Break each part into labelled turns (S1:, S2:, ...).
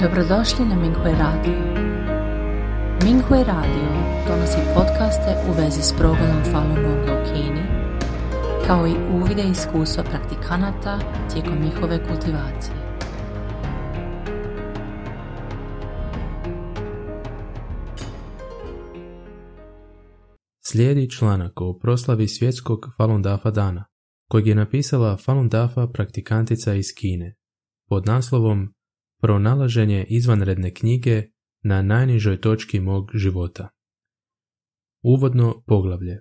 S1: Dobrodošli na Minghui Radio. Minghui Radio donosi podcaste u vezi s progledom Falun Gonga u Kini, kao i uvide iskustva praktikanata tijekom njihove kultivacije.
S2: Slijedi članak o proslavi svjetskog Falun Dafa dana, kojeg je napisala Falun Dafa praktikantica iz Kine, pod naslovom Pronalaženje izvanredne knjige na najnižoj točki mog života. Uvodno poglavlje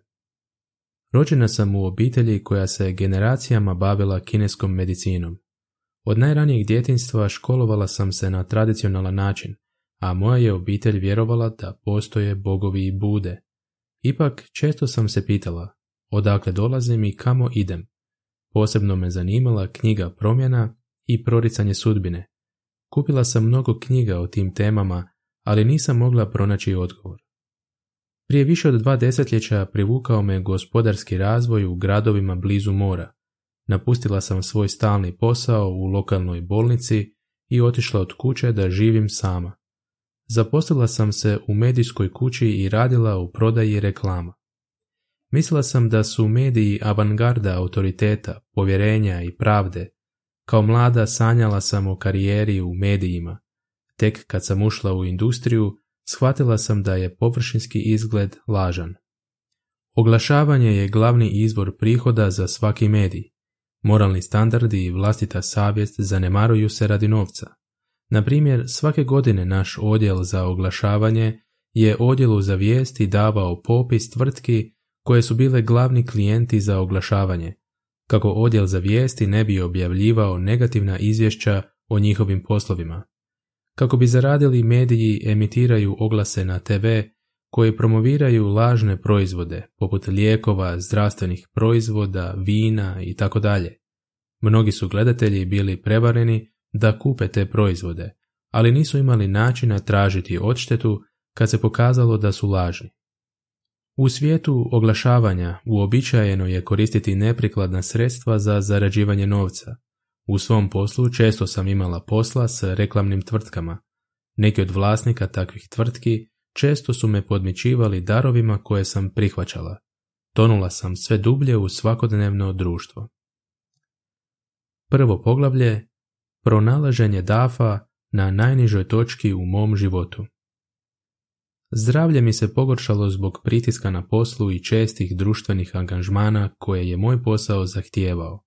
S2: Rođena sam u obitelji koja se generacijama bavila kineskom medicinom. Od najranijeg djetinstva školovala sam se na tradicionalan način, a moja je obitelj vjerovala da postoje bogovi i bude. Ipak često sam se pitala odakle dolazim i kamo idem. Posebno me zanimala knjiga promjena i proricanje sudbine. Kupila sam mnogo knjiga o tim temama, ali nisam mogla pronaći odgovor. Prije više od dva desetljeća privukao me gospodarski razvoj u gradovima blizu mora. Napustila sam svoj stalni posao u lokalnoj bolnici i otišla od kuće da živim sama. Zaposlila sam se u medijskoj kući i radila u prodaji reklama. Mislila sam da su mediji avangarda autoriteta, povjerenja i pravde. Kao mlada sanjala sam o karijeri u medijima. Tek kad sam ušla u industriju, shvatila sam da je površinski izgled lažan. Oglašavanje je glavni izvor prihoda za svaki medij. Moralni standardi i vlastita savjest zanemaruju se radi novca. Na primjer, svake godine naš odjel za oglašavanje je odjelu za vijesti davao popis tvrtki koje su bile glavni klijenti za oglašavanje, kako odjel za vijesti ne bi objavljivao negativna izvješća o njihovim poslovima. Kako bi zaradili mediji emitiraju oglase na TV koje promoviraju lažne proizvode poput lijekova, zdravstvenih proizvoda, vina i tako dalje. Mnogi su gledatelji bili prevareni da kupe te proizvode, ali nisu imali načina tražiti odštetu kad se pokazalo da su lažni. U svijetu oglašavanja uobičajeno je koristiti neprikladna sredstva za zarađivanje novca. U svom poslu često sam imala posla s reklamnim tvrtkama. Neki od vlasnika takvih tvrtki često su me podmićivali darovima koje sam prihvaćala. Tonula sam sve dublje u svakodnevno društvo. Prvo poglavlje Pronalaženje dafa na najnižoj točki u mom životu. Zdravlje mi se pogoršalo zbog pritiska na poslu i čestih društvenih angažmana koje je moj posao zahtijevao.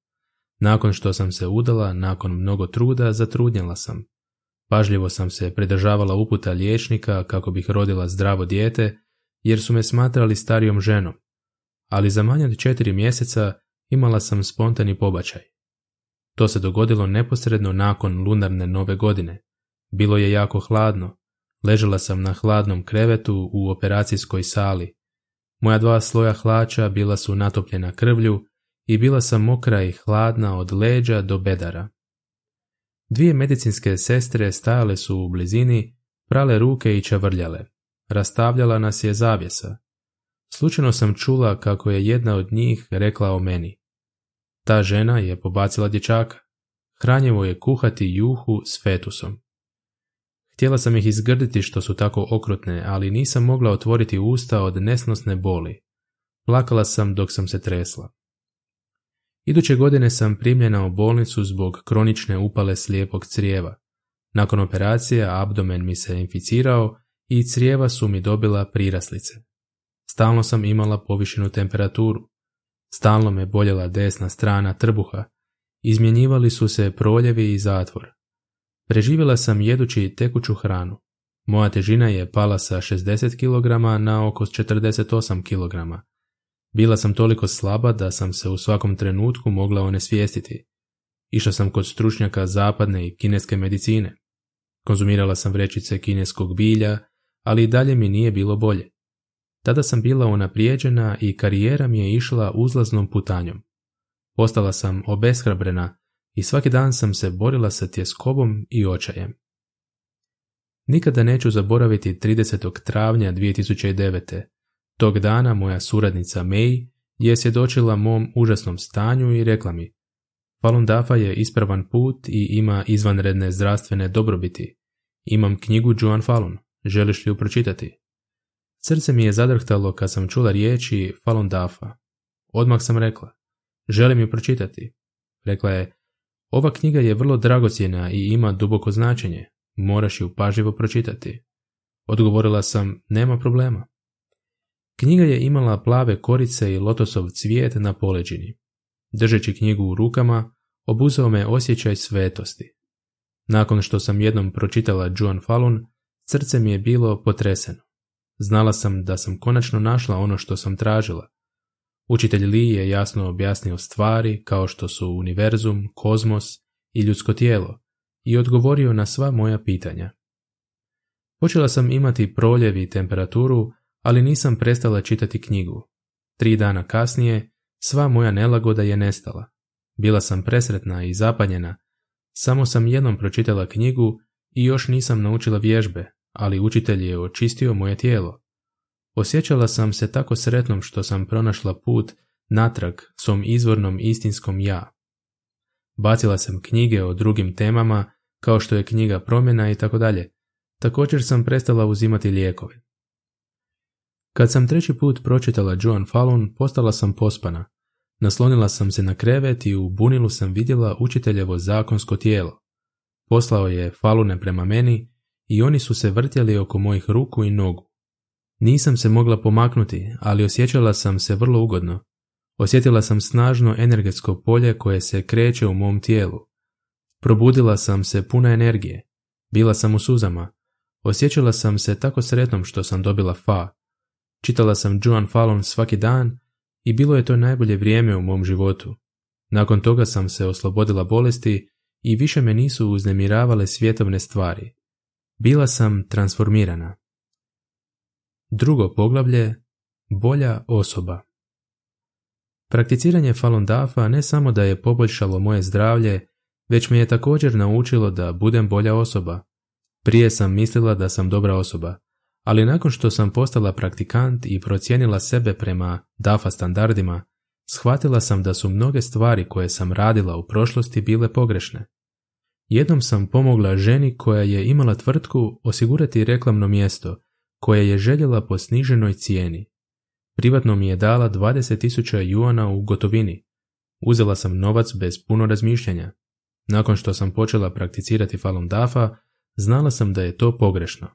S2: Nakon što sam se udala, nakon mnogo truda, zatrudnjala sam. Pažljivo sam se pridržavala uputa liječnika kako bih rodila zdravo dijete, jer su me smatrali starijom ženom. Ali za manje od četiri mjeseca imala sam spontani pobačaj. To se dogodilo neposredno nakon lunarne nove godine. Bilo je jako hladno. Ležela sam na hladnom krevetu u operacijskoj sali. Moja dva sloja hlača bila su natopljena krvlju i bila sam mokra i hladna od leđa do bedara. Dvije medicinske sestre stajale su u blizini, prale ruke i čavrljale. Rastavljala nas je zavjesa. Slučajno sam čula kako je jedna od njih rekla o meni. Ta žena je pobacila dječaka. Hranjevo je kuhati juhu s fetusom. Htjela sam ih izgrditi što su tako okrutne, ali nisam mogla otvoriti usta od nesnosne boli. Plakala sam dok sam se tresla. Iduće godine sam primljena u bolnicu zbog kronične upale slijepog crijeva. Nakon operacije abdomen mi se inficirao i crijeva su mi dobila priraslice. Stalno sam imala povišenu temperaturu. Stalno me boljela desna strana trbuha. Izmjenjivali su se proljevi i zatvor. Preživjela sam jedući tekuću hranu. Moja težina je pala sa 60 kg na oko 48 kg. Bila sam toliko slaba da sam se u svakom trenutku mogla onesvijestiti. Išla sam kod stručnjaka zapadne i kineske medicine. Konzumirala sam vrećice kineskog bilja, ali i dalje mi nije bilo bolje. Tada sam bila unaprijeđena i karijera mi je išla uzlaznom putanjom. Postala sam obeshrabrena i svaki dan sam se borila sa tjeskobom i očajem. Nikada neću zaboraviti 30. travnja 2009. Tog dana moja suradnica May je svjedočila mom užasnom stanju i rekla mi Falun Dafa je ispravan put i ima izvanredne zdravstvene dobrobiti. Imam knjigu Joan Fallon, želiš li ju pročitati? Srce mi je zadrhtalo kad sam čula riječi Falun Dafa. Odmah sam rekla, želim ju pročitati. Rekla je, ova knjiga je vrlo dragocjena i ima duboko značenje, moraš ju pažljivo pročitati. Odgovorila sam, nema problema. Knjiga je imala plave korice i lotosov cvijet na poleđini. Držeći knjigu u rukama, obuzao me osjećaj svetosti. Nakon što sam jednom pročitala Joan Fallon, srce mi je bilo potreseno. Znala sam da sam konačno našla ono što sam tražila. Učitelj Li je jasno objasnio stvari kao što su univerzum, kozmos i ljudsko tijelo i odgovorio na sva moja pitanja. Počela sam imati proljev i temperaturu, ali nisam prestala čitati knjigu. Tri dana kasnije sva moja nelagoda je nestala. Bila sam presretna i zapanjena. Samo sam jednom pročitala knjigu i još nisam naučila vježbe, ali učitelj je očistio moje tijelo. Osjećala sam se tako sretnom što sam pronašla put natrag svom izvornom istinskom ja. Bacila sam knjige o drugim temama, kao što je knjiga promjena i tako dalje. Također sam prestala uzimati lijekove. Kad sam treći put pročitala Joan Fallon, postala sam pospana. Naslonila sam se na krevet i u bunilu sam vidjela učiteljevo zakonsko tijelo. Poslao je Falune prema meni i oni su se vrtjeli oko mojih ruku i nogu. Nisam se mogla pomaknuti, ali osjećala sam se vrlo ugodno. Osjetila sam snažno energetsko polje koje se kreće u mom tijelu. Probudila sam se puna energije. Bila sam u suzama. Osjećala sam se tako sretnom što sam dobila fa. Čitala sam Joan Fallon svaki dan i bilo je to najbolje vrijeme u mom životu. Nakon toga sam se oslobodila bolesti i više me nisu uznemiravale svjetovne stvari. Bila sam transformirana. Drugo poglavlje Bolja osoba Prakticiranje Falun Dafa ne samo da je poboljšalo moje zdravlje, već me je također naučilo da budem bolja osoba. Prije sam mislila da sam dobra osoba, ali nakon što sam postala praktikant i procijenila sebe prema DAFA standardima, shvatila sam da su mnoge stvari koje sam radila u prošlosti bile pogrešne. Jednom sam pomogla ženi koja je imala tvrtku osigurati reklamno mjesto koje je željela po sniženoj cijeni. Privatno mi je dala 20.000 juana u gotovini. Uzela sam novac bez puno razmišljanja. Nakon što sam počela prakticirati Falun Dafa, znala sam da je to pogrešno.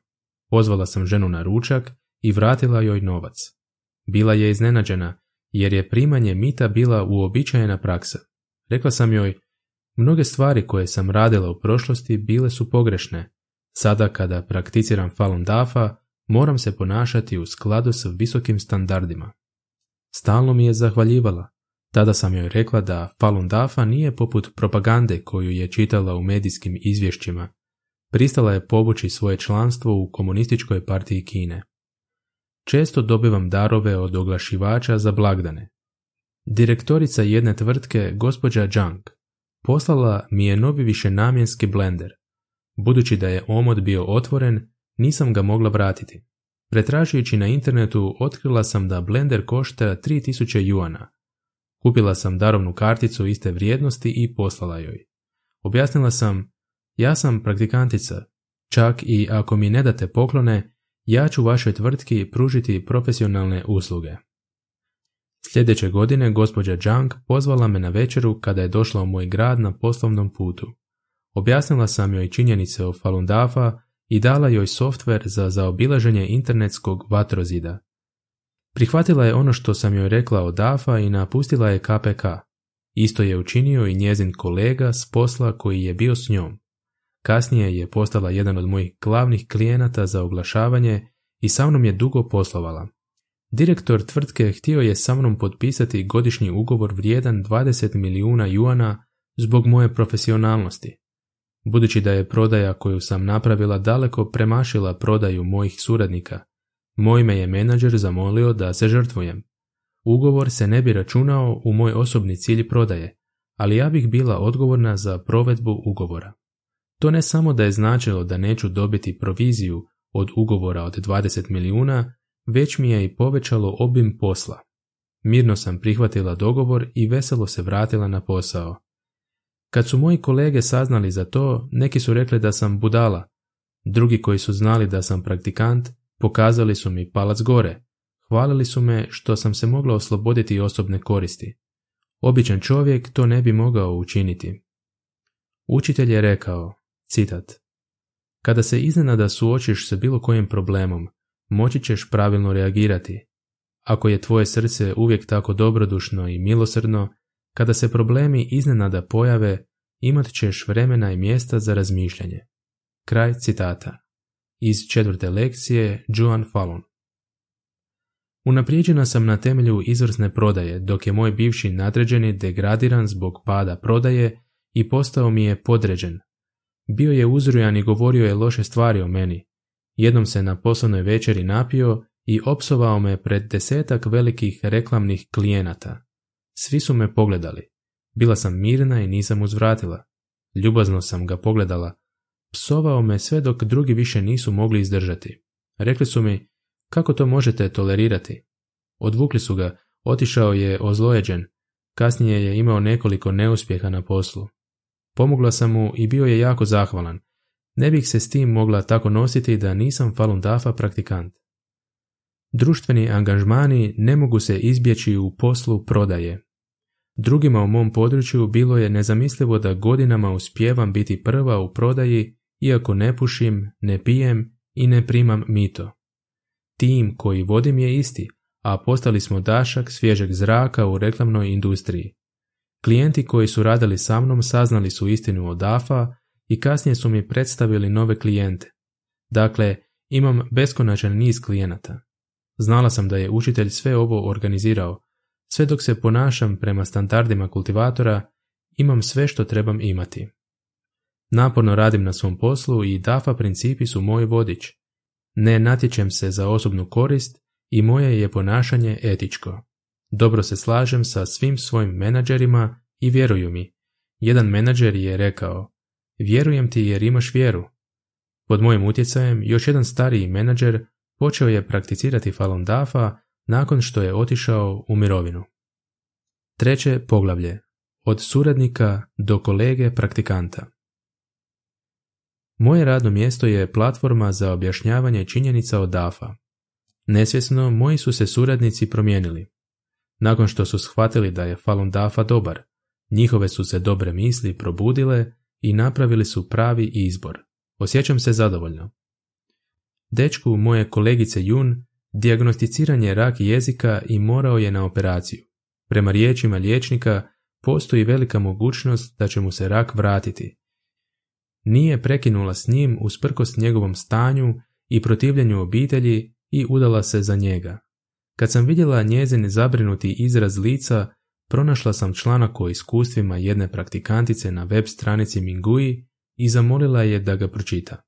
S2: Pozvala sam ženu na ručak i vratila joj novac. Bila je iznenađena, jer je primanje mita bila uobičajena praksa. Rekla sam joj, mnoge stvari koje sam radila u prošlosti bile su pogrešne. Sada kada prakticiram Falun Dafa, moram se ponašati u skladu s visokim standardima. Stalno mi je zahvaljivala. Tada sam joj rekla da Falun Dafa nije poput propagande koju je čitala u medijskim izvješćima. Pristala je povući svoje članstvo u komunističkoj partiji Kine. Često dobivam darove od oglašivača za blagdane. Direktorica jedne tvrtke, gospođa Junk, poslala mi je novi višenamjenski blender. Budući da je omot bio otvoren, nisam ga mogla vratiti. Pretražujući na internetu otkrila sam da blender košta 3000 juana. Kupila sam darovnu karticu iste vrijednosti i poslala joj. Objasnila sam, ja sam praktikantica, čak i ako mi ne date poklone, ja ću vašoj tvrtki pružiti profesionalne usluge. Sljedeće godine gospođa Junk pozvala me na večeru kada je došla u moj grad na poslovnom putu. Objasnila sam joj činjenice o Falun Dafa i dala joj softver za zaobilaženje internetskog vatrozida. Prihvatila je ono što sam joj rekla od DAFA i napustila je KPK. Isto je učinio i njezin kolega s posla koji je bio s njom. Kasnije je postala jedan od mojih glavnih klijenata za oglašavanje i sa mnom je dugo poslovala. Direktor tvrtke htio je sa mnom potpisati godišnji ugovor vrijedan 20 milijuna juana zbog moje profesionalnosti. Budući da je prodaja koju sam napravila daleko premašila prodaju mojih suradnika, moj me je menadžer zamolio da se žrtvujem. Ugovor se ne bi računao u moj osobni cilj prodaje, ali ja bih bila odgovorna za provedbu ugovora. To ne samo da je značilo da neću dobiti proviziju od ugovora od 20 milijuna, već mi je i povećalo obim posla. Mirno sam prihvatila dogovor i veselo se vratila na posao. Kad su moji kolege saznali za to, neki su rekli da sam budala, Drugi koji su znali da sam praktikant, pokazali su mi palac gore. Hvalili su me što sam se mogla osloboditi osobne koristi. Običan čovjek to ne bi mogao učiniti. Učitelj je rekao, citat, Kada se iznenada suočiš sa bilo kojim problemom, moći ćeš pravilno reagirati. Ako je tvoje srce uvijek tako dobrodušno i milosrdno, kada se problemi iznenada pojave, imat ćeš vremena i mjesta za razmišljanje. Kraj citata. Iz četvrte lekcije Joan Fallon. Unaprijeđena sam na temelju izvrsne prodaje, dok je moj bivši nadređeni degradiran zbog pada prodaje i postao mi je podređen. Bio je uzrujan i govorio je loše stvari o meni. Jednom se na poslovnoj večeri napio i opsovao me pred desetak velikih reklamnih klijenata. Svi su me pogledali. Bila sam mirna i nisam uzvratila. Ljubazno sam ga pogledala. Psovao me sve dok drugi više nisu mogli izdržati. Rekli su mi, kako to možete tolerirati? Odvukli su ga, otišao je ozlojeđen. Kasnije je imao nekoliko neuspjeha na poslu. Pomogla sam mu i bio je jako zahvalan. Ne bih se s tim mogla tako nositi da nisam Falun Dafa praktikant. Društveni angažmani ne mogu se izbjeći u poslu prodaje. Drugima u mom području bilo je nezamislivo da godinama uspijevam biti prva u prodaji iako ne pušim, ne pijem i ne primam mito. Tim koji vodim je isti, a postali smo dašak svježeg zraka u reklamnoj industriji. Klijenti koji su radili sa mnom saznali su istinu od DAFA i kasnije su mi predstavili nove klijente. Dakle, imam beskonačan niz klijenata. Znala sam da je učitelj sve ovo organizirao. Sve dok se ponašam prema standardima kultivatora, imam sve što trebam imati. Naporno radim na svom poslu i DAFA principi su moj vodič. Ne natječem se za osobnu korist i moje je ponašanje etičko. Dobro se slažem sa svim svojim menadžerima i vjeruju mi. Jedan menadžer je rekao, vjerujem ti jer imaš vjeru. Pod mojim utjecajem još jedan stariji menadžer počeo je prakticirati Falun Dafa nakon što je otišao u mirovinu. Treće poglavlje. Od suradnika do kolege praktikanta. Moje radno mjesto je platforma za objašnjavanje činjenica od DAFA. Nesvjesno, moji su se suradnici promijenili. Nakon što su shvatili da je Falun Dafa dobar, njihove su se dobre misli probudile i napravili su pravi izbor. Osjećam se zadovoljno. Dečku moje kolegice Jun dijagnosticiran je rak jezika i morao je na operaciju. Prema riječima liječnika postoji velika mogućnost da će mu se rak vratiti. Nije prekinula s njim usprkos njegovom stanju i protivljenju obitelji i udala se za njega. Kad sam vidjela njezin zabrinuti izraz lica, pronašla sam članak o iskustvima jedne praktikantice na web stranici Mingui i zamolila je da ga pročita.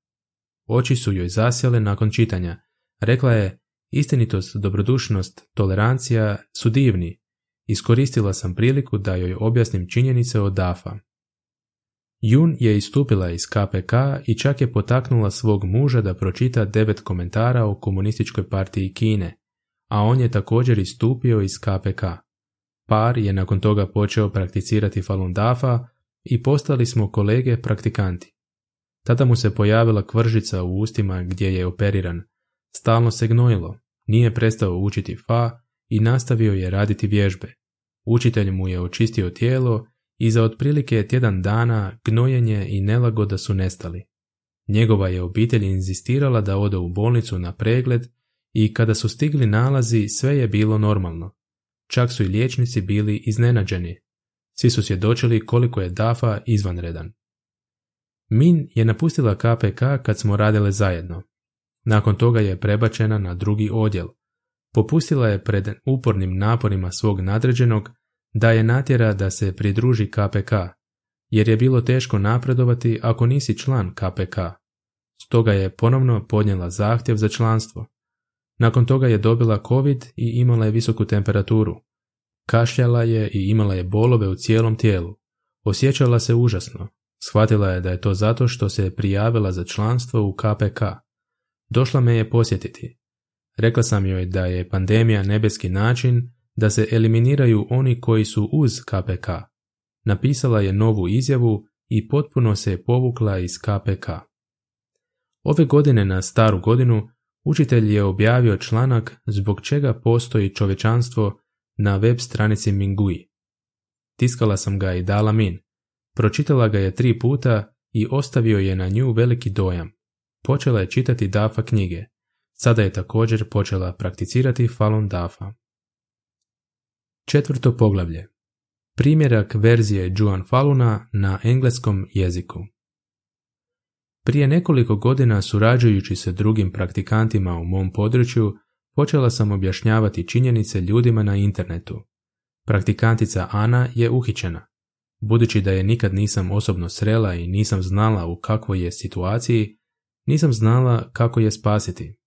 S2: Oči su joj zasjale nakon čitanja. Rekla je, istinitost, dobrodušnost, tolerancija su divni. Iskoristila sam priliku da joj objasnim činjenice od DAFA. Jun je istupila iz KPK i čak je potaknula svog muža da pročita devet komentara o komunističkoj partiji Kine, a on je također istupio iz KPK. Par je nakon toga počeo prakticirati Falun Dafa i postali smo kolege praktikanti. Tada mu se pojavila kvržica u ustima gdje je operiran. Stalno se gnojilo, nije prestao učiti fa i nastavio je raditi vježbe. Učitelj mu je očistio tijelo i za otprilike tjedan dana gnojenje i nelagoda su nestali. Njegova je obitelj inzistirala da ode u bolnicu na pregled i kada su stigli nalazi sve je bilo normalno. Čak su i liječnici bili iznenađeni. Svi su svjedočili koliko je Dafa izvanredan. Min je napustila KPK kad smo radile zajedno. Nakon toga je prebačena na drugi odjel. Popustila je pred upornim naporima svog nadređenog da je natjera da se pridruži KPK, jer je bilo teško napredovati ako nisi član KPK. Stoga je ponovno podnijela zahtjev za članstvo. Nakon toga je dobila COVID i imala je visoku temperaturu. Kašljala je i imala je bolove u cijelom tijelu. Osjećala se užasno. Shvatila je da je to zato što se je prijavila za članstvo u KPK. Došla me je posjetiti. Rekla sam joj da je pandemija nebeski način da se eliminiraju oni koji su uz KPK. Napisala je novu izjavu i potpuno se je povukla iz KPK. Ove godine na staru godinu učitelj je objavio članak zbog čega postoji čovečanstvo na web stranici Mingui. Tiskala sam ga i dala Min. Pročitala ga je tri puta i ostavio je na nju veliki dojam. Počela je čitati Dafa knjige. Sada je također počela prakticirati Falun Dafa. Četvrto poglavlje. Primjerak verzije Juan Faluna na engleskom jeziku. Prije nekoliko godina surađujući se drugim praktikantima u mom području, počela sam objašnjavati činjenice ljudima na internetu. Praktikantica Ana je uhićena. Budući da je nikad nisam osobno srela i nisam znala u kakvoj je situaciji, nisam znala kako je spasiti.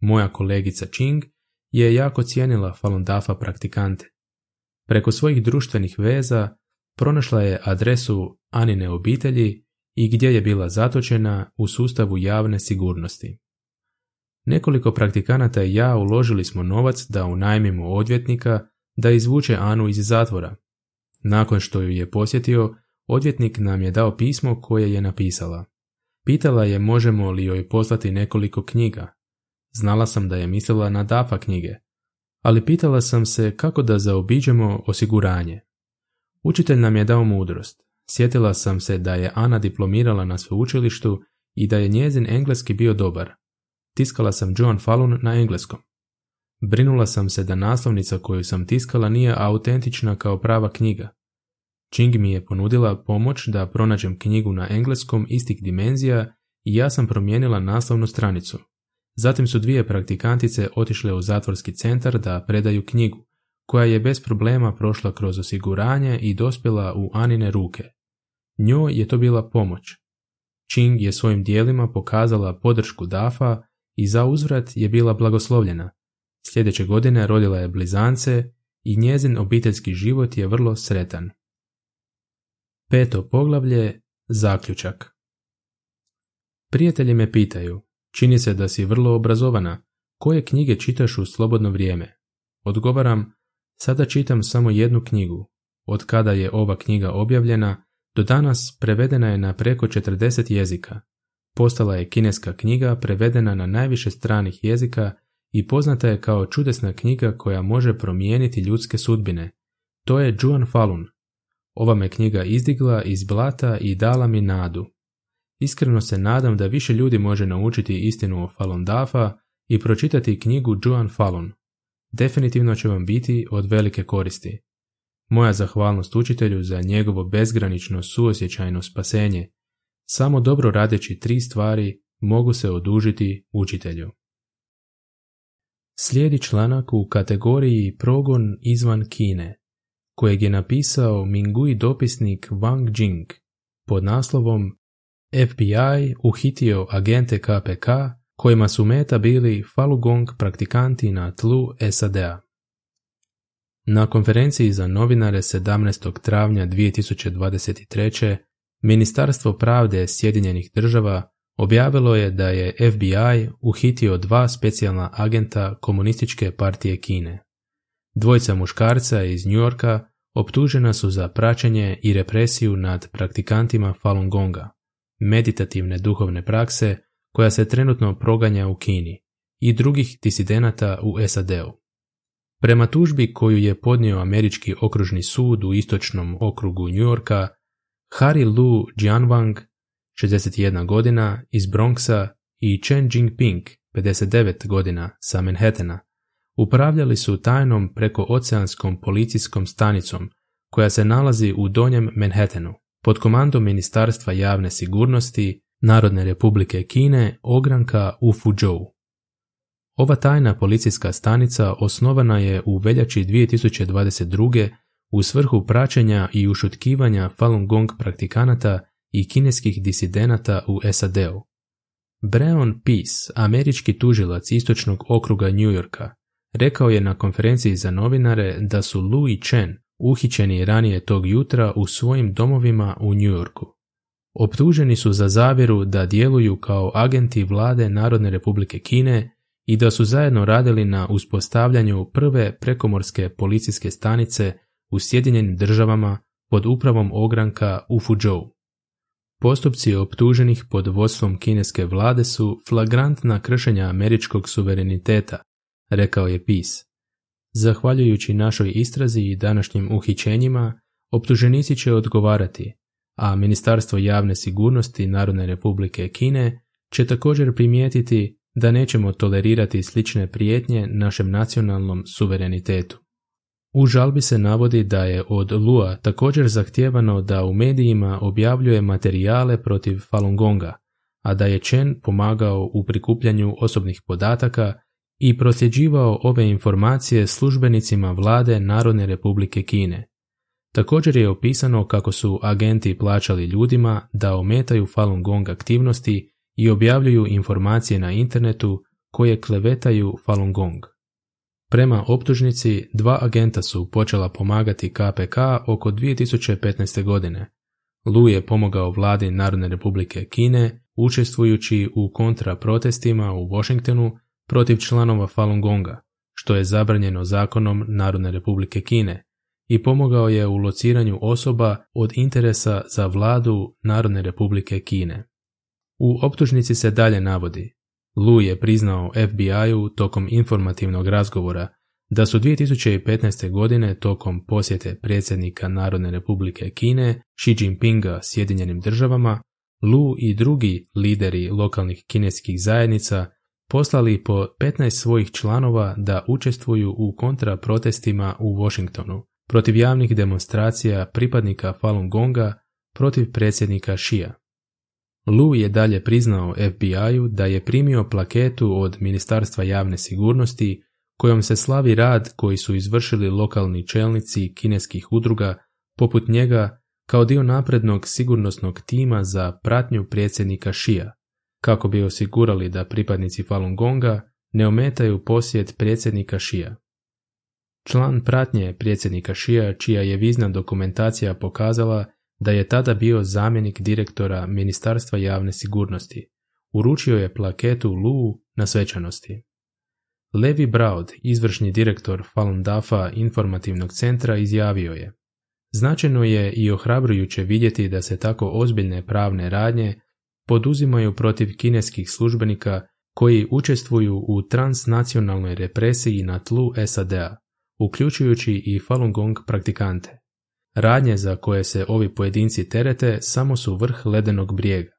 S2: Moja kolegica Ching je jako cijenila Falun Dafa praktikante. Preko svojih društvenih veza pronašla je adresu Anine obitelji i gdje je bila zatočena u sustavu javne sigurnosti. Nekoliko praktikanata i ja uložili smo novac da unajmimo odvjetnika da izvuče Anu iz zatvora. Nakon što ju je posjetio, odvjetnik nam je dao pismo koje je napisala. Pitala je možemo li joj poslati nekoliko knjiga. Znala sam da je mislila na DAFA knjige, ali pitala sam se kako da zaobiđemo osiguranje. Učitelj nam je dao mudrost. Sjetila sam se da je Ana diplomirala na sveučilištu i da je njezin engleski bio dobar. Tiskala sam Joan Fallon na engleskom. Brinula sam se da naslovnica koju sam tiskala nije autentična kao prava knjiga. Ching mi je ponudila pomoć da pronađem knjigu na engleskom istih dimenzija i ja sam promijenila naslovnu stranicu. Zatim su dvije praktikantice otišle u zatvorski centar da predaju knjigu, koja je bez problema prošla kroz osiguranje i dospjela u Anine ruke. Njoj je to bila pomoć. Ching je svojim dijelima pokazala podršku Dafa i za uzvrat je bila blagoslovljena. Sljedeće godine rodila je blizance i njezin obiteljski život je vrlo sretan. Peto poglavlje Zaključak Prijatelji me pitaju, čini se da si vrlo obrazovana, koje knjige čitaš u slobodno vrijeme? Odgovaram, sada čitam samo jednu knjigu. Od kada je ova knjiga objavljena, do danas prevedena je na preko 40 jezika. Postala je kineska knjiga prevedena na najviše stranih jezika i poznata je kao čudesna knjiga koja može promijeniti ljudske sudbine. To je Juan Falun. Ova me knjiga izdigla iz blata i dala mi nadu. Iskreno se nadam da više ljudi može naučiti istinu o Falun Dafa i pročitati knjigu Juan Falun. Definitivno će vam biti od velike koristi. Moja zahvalnost učitelju za njegovo bezgranično suosjećajno spasenje. Samo dobro radeći tri stvari mogu se odužiti učitelju. Slijedi članak u kategoriji Progon izvan Kine, kojeg je napisao Mingui dopisnik Wang Jing pod naslovom FBI uhitio agente KPK kojima su meta bili Falugong praktikanti na tlu SAD-a. Na konferenciji za novinare 17. travnja 2023. Ministarstvo pravde Sjedinjenih država objavilo je da je FBI uhitio dva specijalna agenta komunističke partije Kine. Dvojca muškarca iz New Yorka optužena su za praćenje i represiju nad praktikantima Falun Gonga, meditativne duhovne prakse koja se trenutno proganja u Kini i drugih disidenata u SAD-u. Prema tužbi koju je podnio Američki okružni sud u istočnom okrugu New Yorka, Harry Lu Jianwang, 61 godina, iz Bronxa i Chen Jingping, 59 godina, sa Manhattana, upravljali su tajnom preko oceanskom policijskom stanicom koja se nalazi u donjem Manhattanu, pod komandom Ministarstva javne sigurnosti Narodne republike Kine ogranka u Fuzhou. Ova tajna policijska stanica osnovana je u veljači 2022. u svrhu praćenja i ušutkivanja Falun Gong praktikanata i kineskih disidenata u SAD-u. Breon Peace, američki tužilac istočnog okruga New Yorka, rekao je na konferenciji za novinare da su Lu i Chen uhićeni ranije tog jutra u svojim domovima u New Yorku. Optuženi su za zavjeru da djeluju kao agenti vlade Narodne republike Kine i da su zajedno radili na uspostavljanju prve prekomorske policijske stanice u Sjedinjenim državama pod upravom ogranka u Fuzhou. Postupci optuženih pod vodstvom kineske vlade su flagrantna kršenja američkog suvereniteta, rekao je PIS. Zahvaljujući našoj istrazi i današnjim uhićenjima, optuženici će odgovarati, a Ministarstvo javne sigurnosti Narodne republike Kine će također primijetiti da nećemo tolerirati slične prijetnje našem nacionalnom suverenitetu. U žalbi se navodi da je od Lua također zahtijevano da u medijima objavljuje materijale protiv Falun Gonga, a da je Chen pomagao u prikupljanju osobnih podataka i prosljeđivao ove informacije službenicima vlade Narodne republike Kine. Također je opisano kako su agenti plaćali ljudima da ometaju Falun Gong aktivnosti i objavljuju informacije na internetu koje klevetaju Falun Gong. Prema optužnici, dva agenta su počela pomagati KPK oko 2015. godine. Lu je pomogao vladi Narodne republike Kine učestvujući u kontra protestima u Washingtonu protiv članova Falun Gonga, što je zabranjeno zakonom Narodne republike Kine, i pomogao je u lociranju osoba od interesa za vladu Narodne republike Kine. U optužnici se dalje navodi Lu je priznao FBI-u tokom informativnog razgovora da su 2015. godine tokom posjete predsjednika Narodne republike Kine Xi Jinpinga Sjedinjenim državama, Lu i drugi lideri lokalnih kineskih zajednica poslali po 15 svojih članova da učestvuju u kontraprotestima u Washingtonu protiv javnih demonstracija pripadnika Falun Gonga protiv predsjednika Shia. Lu je dalje priznao FBI-u da je primio plaketu od Ministarstva javne sigurnosti kojom se slavi rad koji su izvršili lokalni čelnici kineskih udruga poput njega kao dio naprednog sigurnosnog tima za pratnju predsjednika Šija, kako bi osigurali da pripadnici Falun Gonga ne ometaju posjet predsjednika Šija. Član pratnje predsjednika Šija, čija je vizna dokumentacija pokazala da je tada bio zamjenik direktora Ministarstva javne sigurnosti. Uručio je plaketu Lu na svečanosti. Levi Braud, izvršni direktor Falun Dafa informativnog centra, izjavio je Značajno je i ohrabrujuće vidjeti da se tako ozbiljne pravne radnje poduzimaju protiv kineskih službenika koji učestvuju u transnacionalnoj represiji na tlu SAD-a, uključujući i Falun Gong praktikante. Radnje za koje se ovi pojedinci terete samo su vrh ledenog brijega.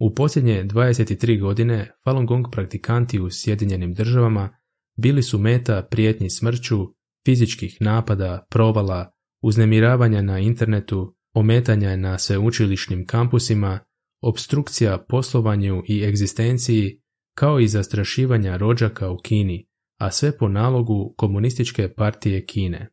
S2: U posljednje 23 godine Falun Gong praktikanti u Sjedinjenim državama bili su meta prijetnji smrću, fizičkih napada, provala, uznemiravanja na internetu, ometanja na sveučilišnim kampusima, obstrukcija poslovanju i egzistenciji, kao i zastrašivanja rođaka u Kini, a sve po nalogu komunističke partije Kine.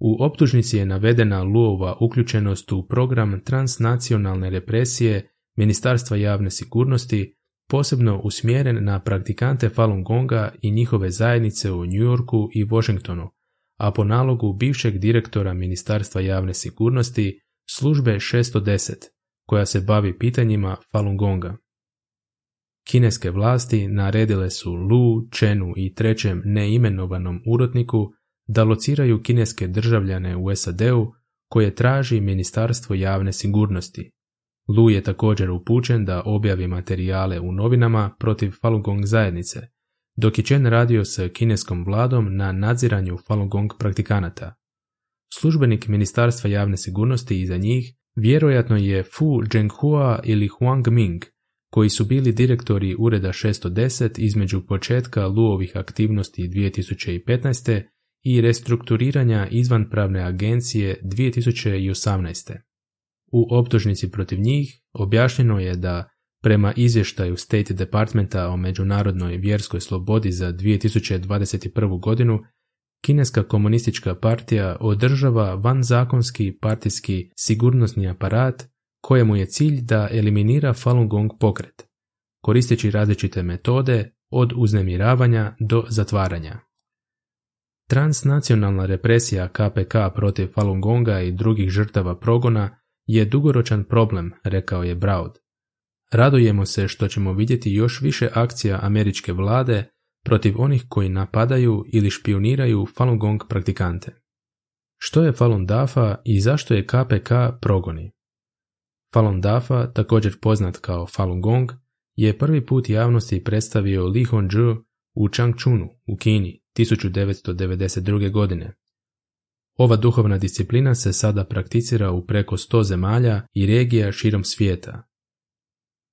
S2: U optužnici je navedena Luova uključenost u program transnacionalne represije Ministarstva javne sigurnosti, posebno usmjeren na praktikante Falun Gonga i njihove zajednice u New Yorku i Washingtonu, a po nalogu bivšeg direktora Ministarstva javne sigurnosti službe 610, koja se bavi pitanjima Falun Gonga. Kineske vlasti naredile su Lu, Chenu i trećem neimenovanom urotniku da lociraju kineske državljane u SAD-u koje traži Ministarstvo javne sigurnosti. Lu je također upućen da objavi materijale u novinama protiv Falun Gong zajednice, dok je Chen radio s kineskom vladom na nadziranju Falun Gong praktikanata. Službenik Ministarstva javne sigurnosti iza njih vjerojatno je Fu Zhenghua ili Huang Ming, koji su bili direktori Ureda 610 između početka Luovih aktivnosti 2015. i restrukturiranja izvanpravne agencije 2018. U optužnici protiv njih objašnjeno je da prema izvještaju State Departmenta o međunarodnoj vjerskoj slobodi za 2021. godinu Kineska komunistička partija održava vanzakonski partijski sigurnosni aparat kojemu je cilj da eliminira Falun Gong pokret, koristeći različite metode od uznemiravanja do zatvaranja. Transnacionalna represija KPK protiv Falun Gonga i drugih žrtava progona je dugoročan problem, rekao je Braud. Radujemo se što ćemo vidjeti još više akcija američke vlade protiv onih koji napadaju ili špioniraju Falun Gong praktikante. Što je Falun Dafa i zašto je KPK progoni? Falun Dafa, također poznat kao Falun Gong, je prvi put javnosti predstavio Li Hongzhu u Changchunu u Kini 1992. godine. Ova duhovna disciplina se sada prakticira u preko 100 zemalja i regija širom svijeta.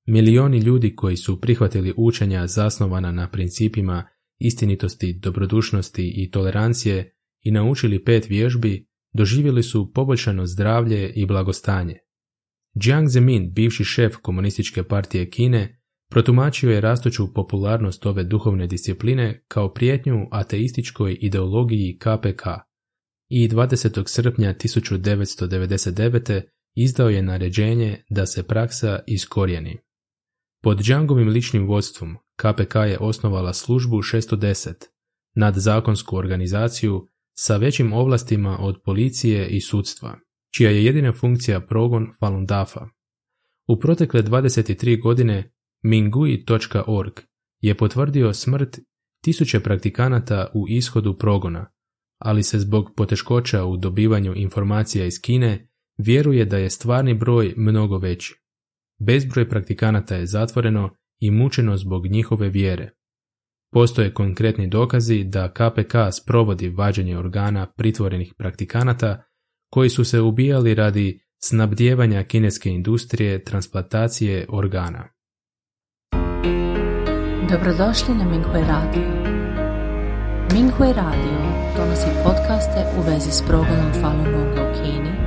S2: Milioni ljudi koji su prihvatili učenja zasnovana na principima istinitosti, dobrodušnosti i tolerancije i naučili pet vježbi, doživjeli su poboljšano zdravlje i blagostanje. Jiang Zemin, bivši šef komunističke partije Kine, protumačio je rastuću popularnost ove duhovne discipline kao prijetnju ateističkoj ideologiji KPK i 20. srpnja 1999. izdao je naređenje da se praksa iskorijeni. Pod Džangovim ličnim vodstvom KPK je osnovala službu 610, nad zakonsku organizaciju sa većim ovlastima od policije i sudstva, čija je jedina funkcija progon Falun Dafa. U protekle 23 godine Mingui.org je potvrdio smrt tisuće praktikanata u ishodu progona, ali se zbog poteškoća u dobivanju informacija iz Kine vjeruje da je stvarni broj mnogo veći. Bezbroj praktikanata je zatvoreno i mučeno zbog njihove vjere. Postoje konkretni dokazi da KPK sprovodi vađenje organa pritvorenih praktikanata koji su se ubijali radi snabdjevanja kineske industrije transplantacije organa.
S1: Dobrodošli na Minghui Radio. Minghui Radio donosi podcaste u vezi s progledom Falun Gonga u Kini,